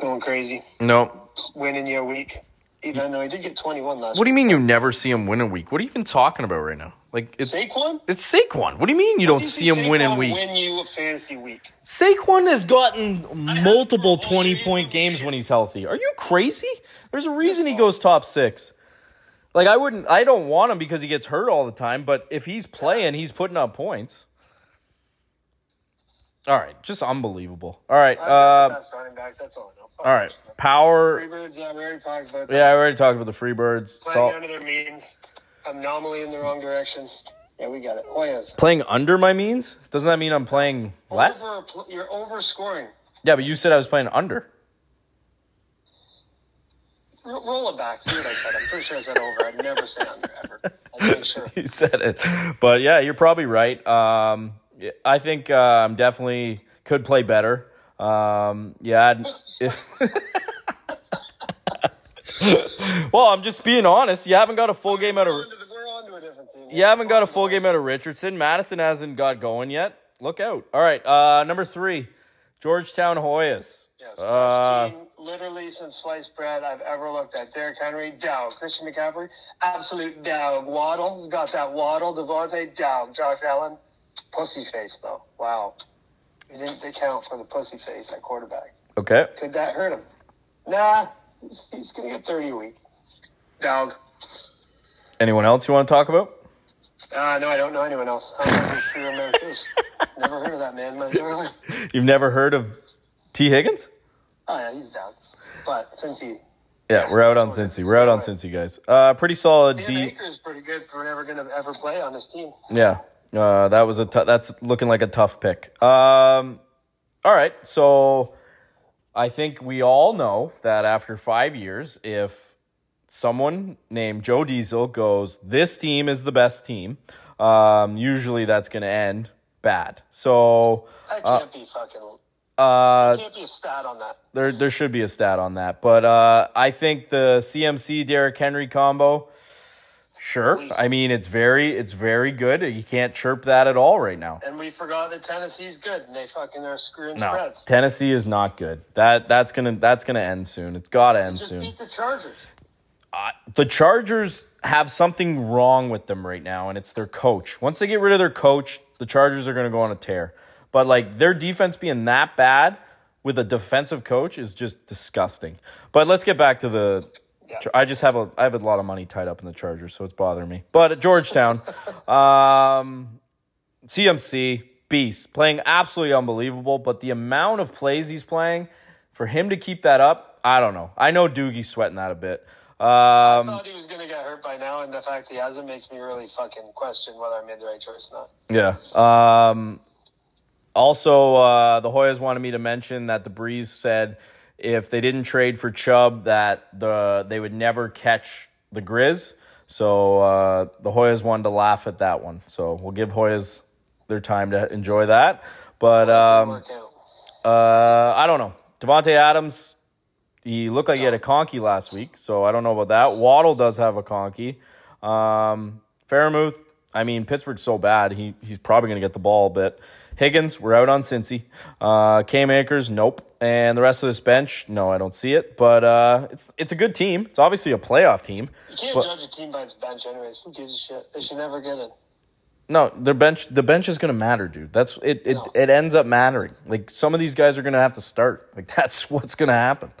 going crazy, No. winning your week. Even though he did get 21 last What do you mean you never see him win a week? What are you even talking about right now? Like it's. Saquon? it's Saquon. What do you mean you don't You see him win in week? Win you a fantasy week. Saquon has gotten multiple 20 point games when he's healthy. Are you crazy? There's a reason he goes top 6. Like I wouldn't I don't want him because he gets hurt all the time, but if he's playing, he's putting up points. All right, just unbelievable. All right, I think the uh, best running backs. That's all I know. all right. Power. Freebirds, yeah, we already talked about that. Yeah, I already talked about the Freebirds. Playing So, under their means. Anomaly in the wrong direction. Yeah, we got it. Hoyas. playing under my means doesn't that mean I'm playing less? Over, you're over scoring. Yeah, but you said I was playing under. R- roll it back. See what I said. I'm pretty sure I said over. I'd never say under ever. I'll make sure. you said it. But yeah, you're probably right. Um, yeah, I think I'm definitely could play better. Um, yeah. Well, I'm just being honest. You haven't got a full game out of We're on to the- we're on to a different team. you haven't got a full game out of Richardson. Madison hasn't got going yet. Look out. All right. Uh, number three, Georgetown Hoyas. Yes, Uh, team, literally since sliced bread I've ever looked at. Derrick Henry, Dow. Christian McCaffrey, absolute dog. Waddle's got that Waddle. Davante, dog. Josh Allen, pussy face though. Wow. He didn't account for the pussy face at quarterback. okay. Could that hurt him? Nah, he's, he's gonna get thirty a week. Dog. Anyone else you want to talk about? Uh, no, I don't know anyone else. I don't know who True America. Never heard of that man. You've never heard of Tee Higgins? Oh yeah, he's down. But since he Yeah, we're out on Cincy. We're out on Cincy, guys. Uh, pretty solid Dan D. Baker's pretty good for never gonna ever play on this team. Yeah, uh, that was a t- that's looking like a tough pick. Um, all right, so I think we all know that after five years, if someone named Joe Diesel goes, "This team is the best team." Um, usually that's going to end bad. So That can't be fucking. uh, Can't be a stat on that. there there should be a stat on that, but uh, I think the CMC Derrick Henry combo. Sure, I mean it's very it's very good. You can't chirp that at all right now. And we forgot that Tennessee's good, and they fucking are screwing No, spreads. Tennessee is not good. That that's gonna that's gonna end soon. It's gotta end soon. beat the Chargers. the Chargers have something wrong with them right now, and it's their coach. Once they get rid of their coach, the Chargers are going to go on a tear. But like their defense being that bad with a defensive coach is just disgusting. But let's get back to the. I just have a I have a lot of money tied up in the Chargers, so it's bothering me. But at Georgetown, um, CMC beast playing absolutely unbelievable. But the amount of plays he's playing for him to keep that up, I don't know. I know Doogie's sweating that a bit. Um, I thought he was gonna get hurt by now, and the fact he hasn't makes me really fucking question whether I made the right choice or not. Yeah. Um, also, uh, the Hoyas wanted me to mention that the Breeze said if they didn't trade for Chubb, that the they would never catch the Grizz. So uh, the Hoyas wanted to laugh at that one. So we'll give Hoyas their time to enjoy that. But um, uh, I don't know. Davante Adams, he looked like he had a conky last week, so I don't know about that. Waddle does have a conky. Um, Freiermuth, I mean, Pittsburgh's so bad, he he's probably going to get the ball a bit. Higgins, we're out on Cincy. Uh, Cam Akers, nope. And the rest of this bench, no, I don't see it. But uh, it's it's a good team. It's obviously a playoff team. You can't but- judge a team by its bench, anyways. Who gives a shit? They should never get it. No, their bench the bench is going to matter, dude. That's it. It, No. it ends up mattering. Like some of these guys are going to have to start. Like that's what's going to happen,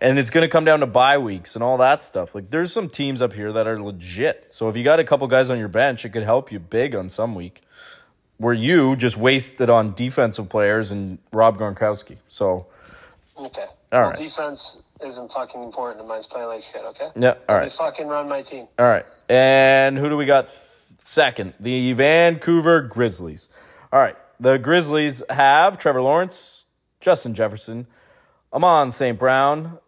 and it's going to come down to bye weeks and all that stuff. Like there's some teams up here that are legit. So if you got a couple guys on your bench, it could help you big on some week. Where you just wasted on defensive players and Rob Gronkowski. So Okay. All well, right. Defense isn't fucking important, and mine's playing like shit. Okay. yeah, all me fucking run my team. all right. And who do we got second? The Vancouver Grizzlies. All right, the Grizzlies have Trevor Lawrence, Justin Jefferson, Amon St. Brown,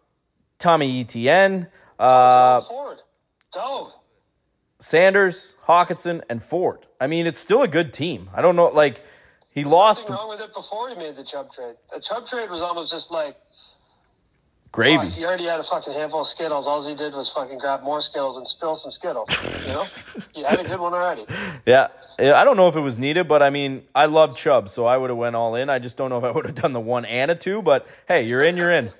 Tommy Etienne, uh, John Ford. Dove. Sanders, Hockenson, and Ford. I mean, it's still a good team. I don't know, like he lost Nothing wrong with it before he made the Chubb trade. The Chubb trade was almost just like gravy. fuck, he already had a fucking handful of Skittles. All he did was fucking grab more Skittles and spill some Skittles. You know, he had a good one already. Yeah, I don't know if it was needed, but I mean, I love Chubb, so I would have went all in. I just don't know if I would have done the one and a two. But hey, you're in, you're in.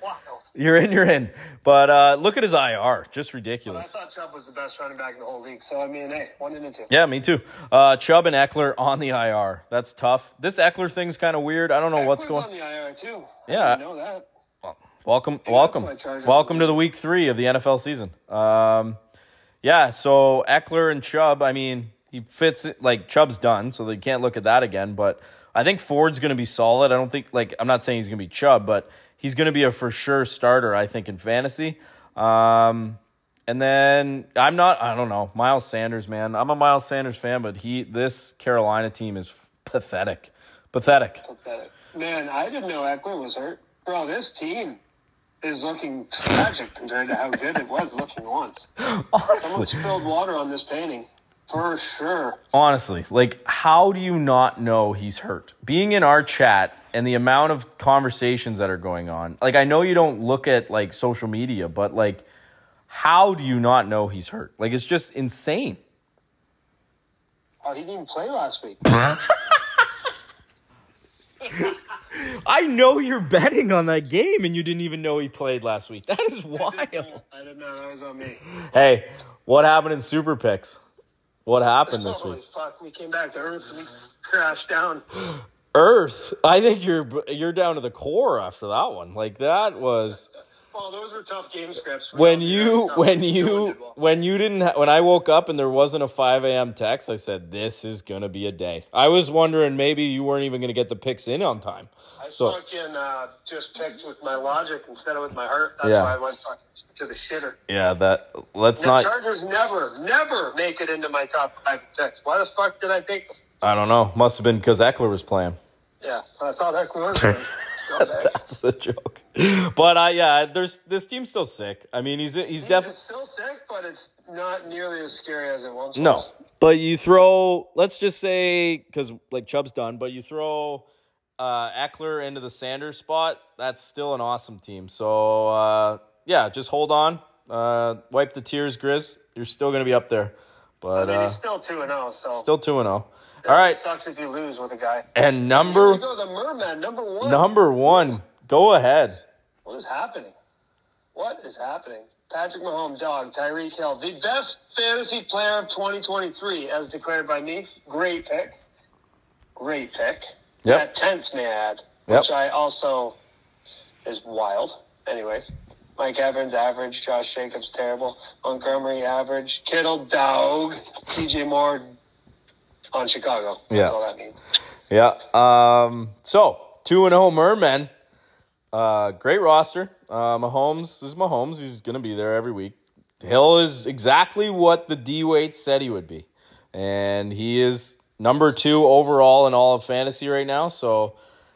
You're in, you're in. But uh, look at his IR, just ridiculous. I thought Chubb was the best running back in the whole league. So I mean, hey, one and two. Yeah, me too. Uh, Chubb and Ekeler on the IR. That's tough. This Ekeler thing's kind of weird. I don't know what's going. on the IR too. Yeah. I know that. Welcome, that's welcome, welcome to the week three of the NFL season. Um, yeah, so Ekeler and Chubb. I mean, he fits it like Chubb's done, so they can't look at that again. But I think Ford's going to be solid. I don't think like I'm not saying he's going to be Chubb, but he's going to be a for sure starter. I think in fantasy. Um, and then I'm not. I don't know Miles Sanders, man. I'm a Miles Sanders fan, but he this Carolina team is pathetic, pathetic. Pathetic. Man, I didn't know Ekeler was hurt. Bro, this team is looking tragic compared to how good it was looking once. Honestly, Someone spilled water on this painting. For sure. honestly, like, how do you not know he's hurt? Being in our chat and the amount of conversations that are going on, like, I know you don't look at like social media, but like, how do you not know he's hurt? Like, it's just insane. Oh, he didn't even play last week. I know you're betting on that game and you didn't even know he played last week. That is wild. I didn't know that was on me. hey, what happened in Super Picks? What happened this Holy week? fuck, we came back to earth and we crashed down. Earth. I think you're you're down to the core after that one. Like that was Well, those were tough game scripts. When you when you well. when you didn't ha- when I woke up and there wasn't a 5 a.m. text, I said this is gonna be a day. I was wondering maybe you weren't even gonna get the picks in on time. I So fucking uh, just picked with my logic instead of with my heart. That's Yeah. why I went fucking to the shitter. yeah, that let's The not. Chargers never, never make it into my top five picks. Why the fuck did I pick? I don't know. Must have been because Ekeler was playing. Yeah, I thought Ekeler was. That's a joke. But uh, yeah, there's this team's still sick. I mean, he's he's definitely still sick, but it's not nearly as scary as it once no. was. No, but you throw, let's just say, because like Chubb's done, but you throw uh, Ekeler into the Sanders spot. That's still an awesome team. So uh, yeah, just hold on, uh, wipe the tears, Grizz. You're still gonna be up there. But I mean, uh, he's still 2 and 0, so. still two and zero. It All right, sucks if you lose with a guy. and Here we number go, the Merman, number one. number one, go ahead. What is happening? What is happening? Patrick Mahomes, dog, Tyreek Hill, the best fantasy player of 2023, as declared by me. Great pick. Great pick. Yep. At 10th, may I add, Yep. which I also is wild. Anyways, Mike Evans, average. Josh Jacobs, terrible. Montgomery, average. Kittle, dog. DJ Moore on Chicago. That's Yeah. all that means. Yeah. Um. So two and zero Mermen. Uh, great roster. Uh, Mahomes is Mahomes. He's gonna be there every week. Hill is exactly what the D weight said he would be, and he is number two overall in all of fantasy right now. So,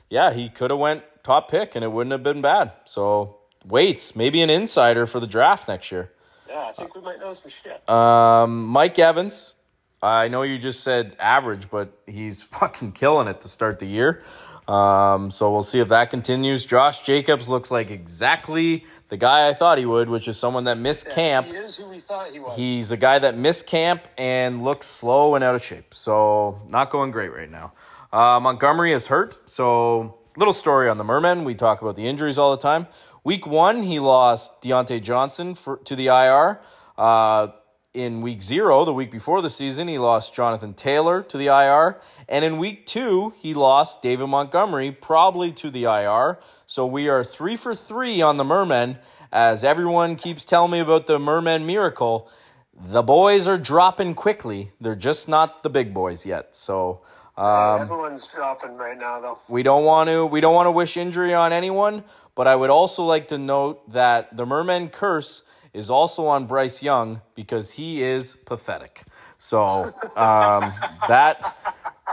yeah, he could have went top pick, and it wouldn't have been bad. So, waits maybe an insider for the draft next year. Yeah, I think we might know some shit. Um, Mike Evans. I know you just said average, but he's fucking killing it to start the year. Um, so we'll see if that continues. Josh Jacobs looks like exactly the guy I thought he would, which is someone that missed camp. He is who we thought he was. He's a guy that missed camp and looks slow and out of shape. So not going great right now. Uh, Montgomery is hurt. So little story on the Mermen. We talk about the injuries all the time. Week one, he lost Diontae Johnson for, to the IR. Uh, in week zero, the week before the season, he lost Jonathan Taylor to the IR. And in week two, he lost David Montgomery, probably to the IR. So we are three for three on the Mermen. As everyone keeps telling me about the Mermen miracle, the boys are dropping quickly. They're just not the big boys yet. So um, Everyone's dropping right now, though. we don't want to we don't want to wish injury on anyone, but I would also like to note that the Merman curse is also on Bryce Young because he is pathetic. So um, that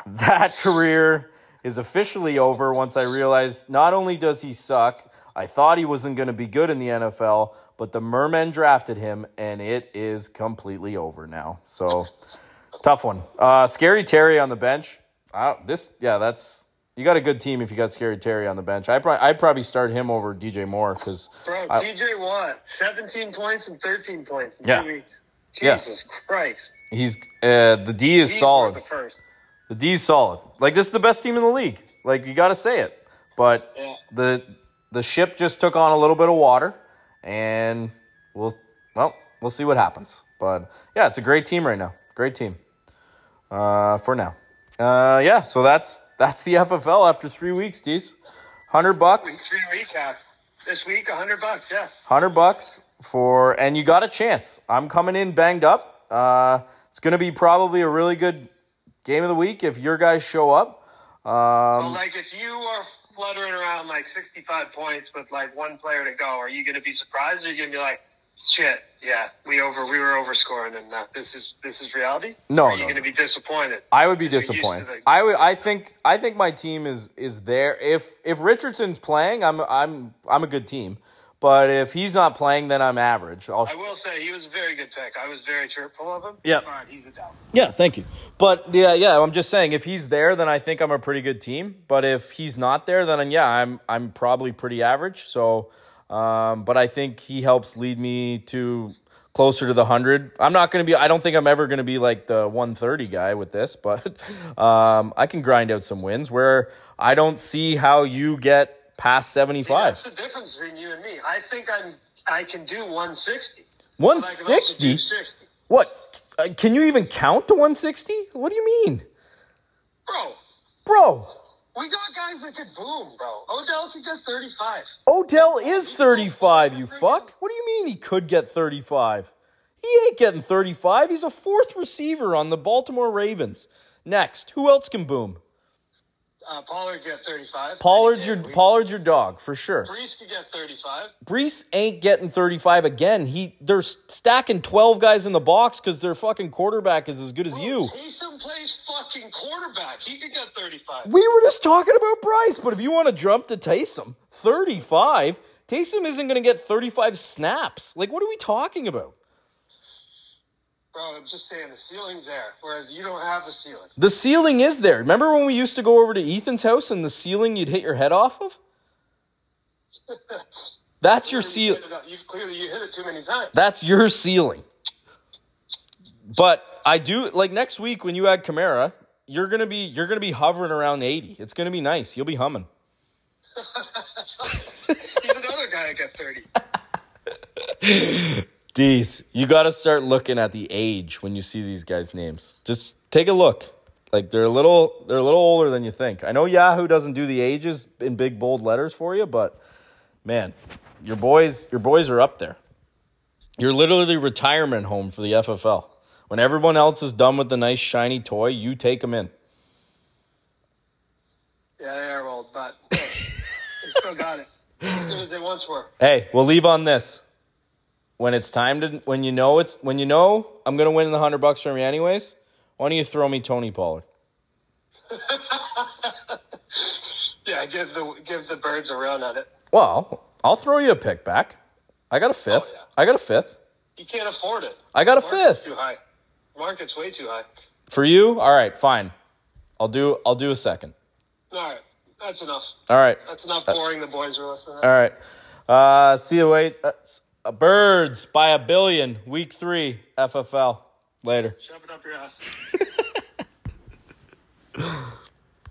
that career is officially over once I realized not only does he suck, I thought he wasn't going to be good in the NFL, but the Mermen drafted him and it is completely over now. So tough one. Uh, Scary Terry on the bench. Uh, this, yeah, that's you got a good team if you got Scary Terry on the bench. I probably I'd probably start him over DJ Moore because Bro, I- TJ Watt, 17 points and 13 points in Yeah. two weeks. Yeah. Jesus Christ. he's uh, the D is He's solid. a first. The D is solid. Like this is the best team in the league. Like you got to say it. But Yeah. the the ship just took on a little bit of water, and we'll well we'll see what happens. But yeah, it's a great team right now. Great team. Uh, for now. Uh, yeah. So that's that's the FFL after three weeks. D's, hundred bucks. Three recap. This week, 100 bucks, yeah. Hundred bucks for, and you got a chance. I'm coming in banged up. Uh, it's gonna be probably a really good game of the week if your guys show up. So, Um, like, if you are fluttering around like 65 points with like one player to go, are you going to be surprised or are you to be like, shit, yeah, we over, we were overscoring and uh, this is, this is reality? No, Or are you no, going to be disappointed? I would be You're disappointed. the- I would. I think. I think my team is is there. If if Richardson's playing, I'm I'm I'm a good team. But if he's not playing, then I'm average. I'll I will say he was a very good pick. I was very cheerful of him. Yeah. But he's a doubt. Yeah, thank you. But yeah, yeah, I'm just saying if he's there, then I think I'm a pretty good team. But if he's not there, then yeah, I'm I'm probably pretty average. So, um, but I think he helps lead me to closer to the hundred. I'm not going to be. I don't think I'm ever going to be like the 130 guy with this, but um, I can grind out some wins where I don't see how you get past See, 75. that's the difference between you and me. I think I'm, I can do 160. but I can also 160? do What? Uh, Can you even count to 160? What do you mean, Bro, bro? We got guys that could boom, bro. Odell could get 35. Odell is 35, you fuck. What do you mean he could get 35? He ain't getting 35. He's a fourth receiver on the Baltimore Ravens. Next, who else can boom? Uh, Pollard get 35. Pollard's your Any day of the week. Pollard's your dog for sure. Breece could get 35. Breece ain't getting 35 again. He they're stacking 12 guys in the box because their fucking quarterback is as good as you. Taysom plays fucking quarterback. He could get 35. We were just talking about Bryce, but if you want to jump to Taysom, 35, Taysom isn't going to get 35 snaps. Like, what are we talking about? I'm just saying the ceiling's there, whereas you don't have the ceiling. The ceiling is there. Remember when we used to go over to Ethan's house and the ceiling you'd hit your head off of? That's your ceiling. hit it up- You've clearly you hit it too many times. That's your ceiling. But I do like next week when you add Kamara, you're gonna be you're gonna be hovering around 80. It's gonna be nice. You'll be humming. He's another guy that got 30. These you got to start looking at the age when you see these guys' names. Just take a look. Like they're a little they're a little older than you think. I know Yahoo doesn't do the ages in big bold letters for you, but man, your boys your boys are up there. You're literally retirement home for the FFL. When everyone else is done with the nice shiny toy, you take them in. Yeah, they are old, but hey, they still got it. As good as they once were. Hey, we'll leave on this. When it's time to, when you know it's, when you know I'm gonna win the hundred bucks from you anyways, why don't you throw me Tony Pollard? Yeah, give the give the birds a run at it. Well, I'll throw you a pick back. I got a fifth. Oh, yeah. I got a fifth. You can't afford it. I got a fifth Too high. Market's way too high. for you. All right, fine. I'll do. I'll do a second. All right, that's enough. All right. That's enough boring. The boys are listening. All right. Uh, see you. Wait. Birds by a billion. Week three. FFL. Later. Shove it up your ass.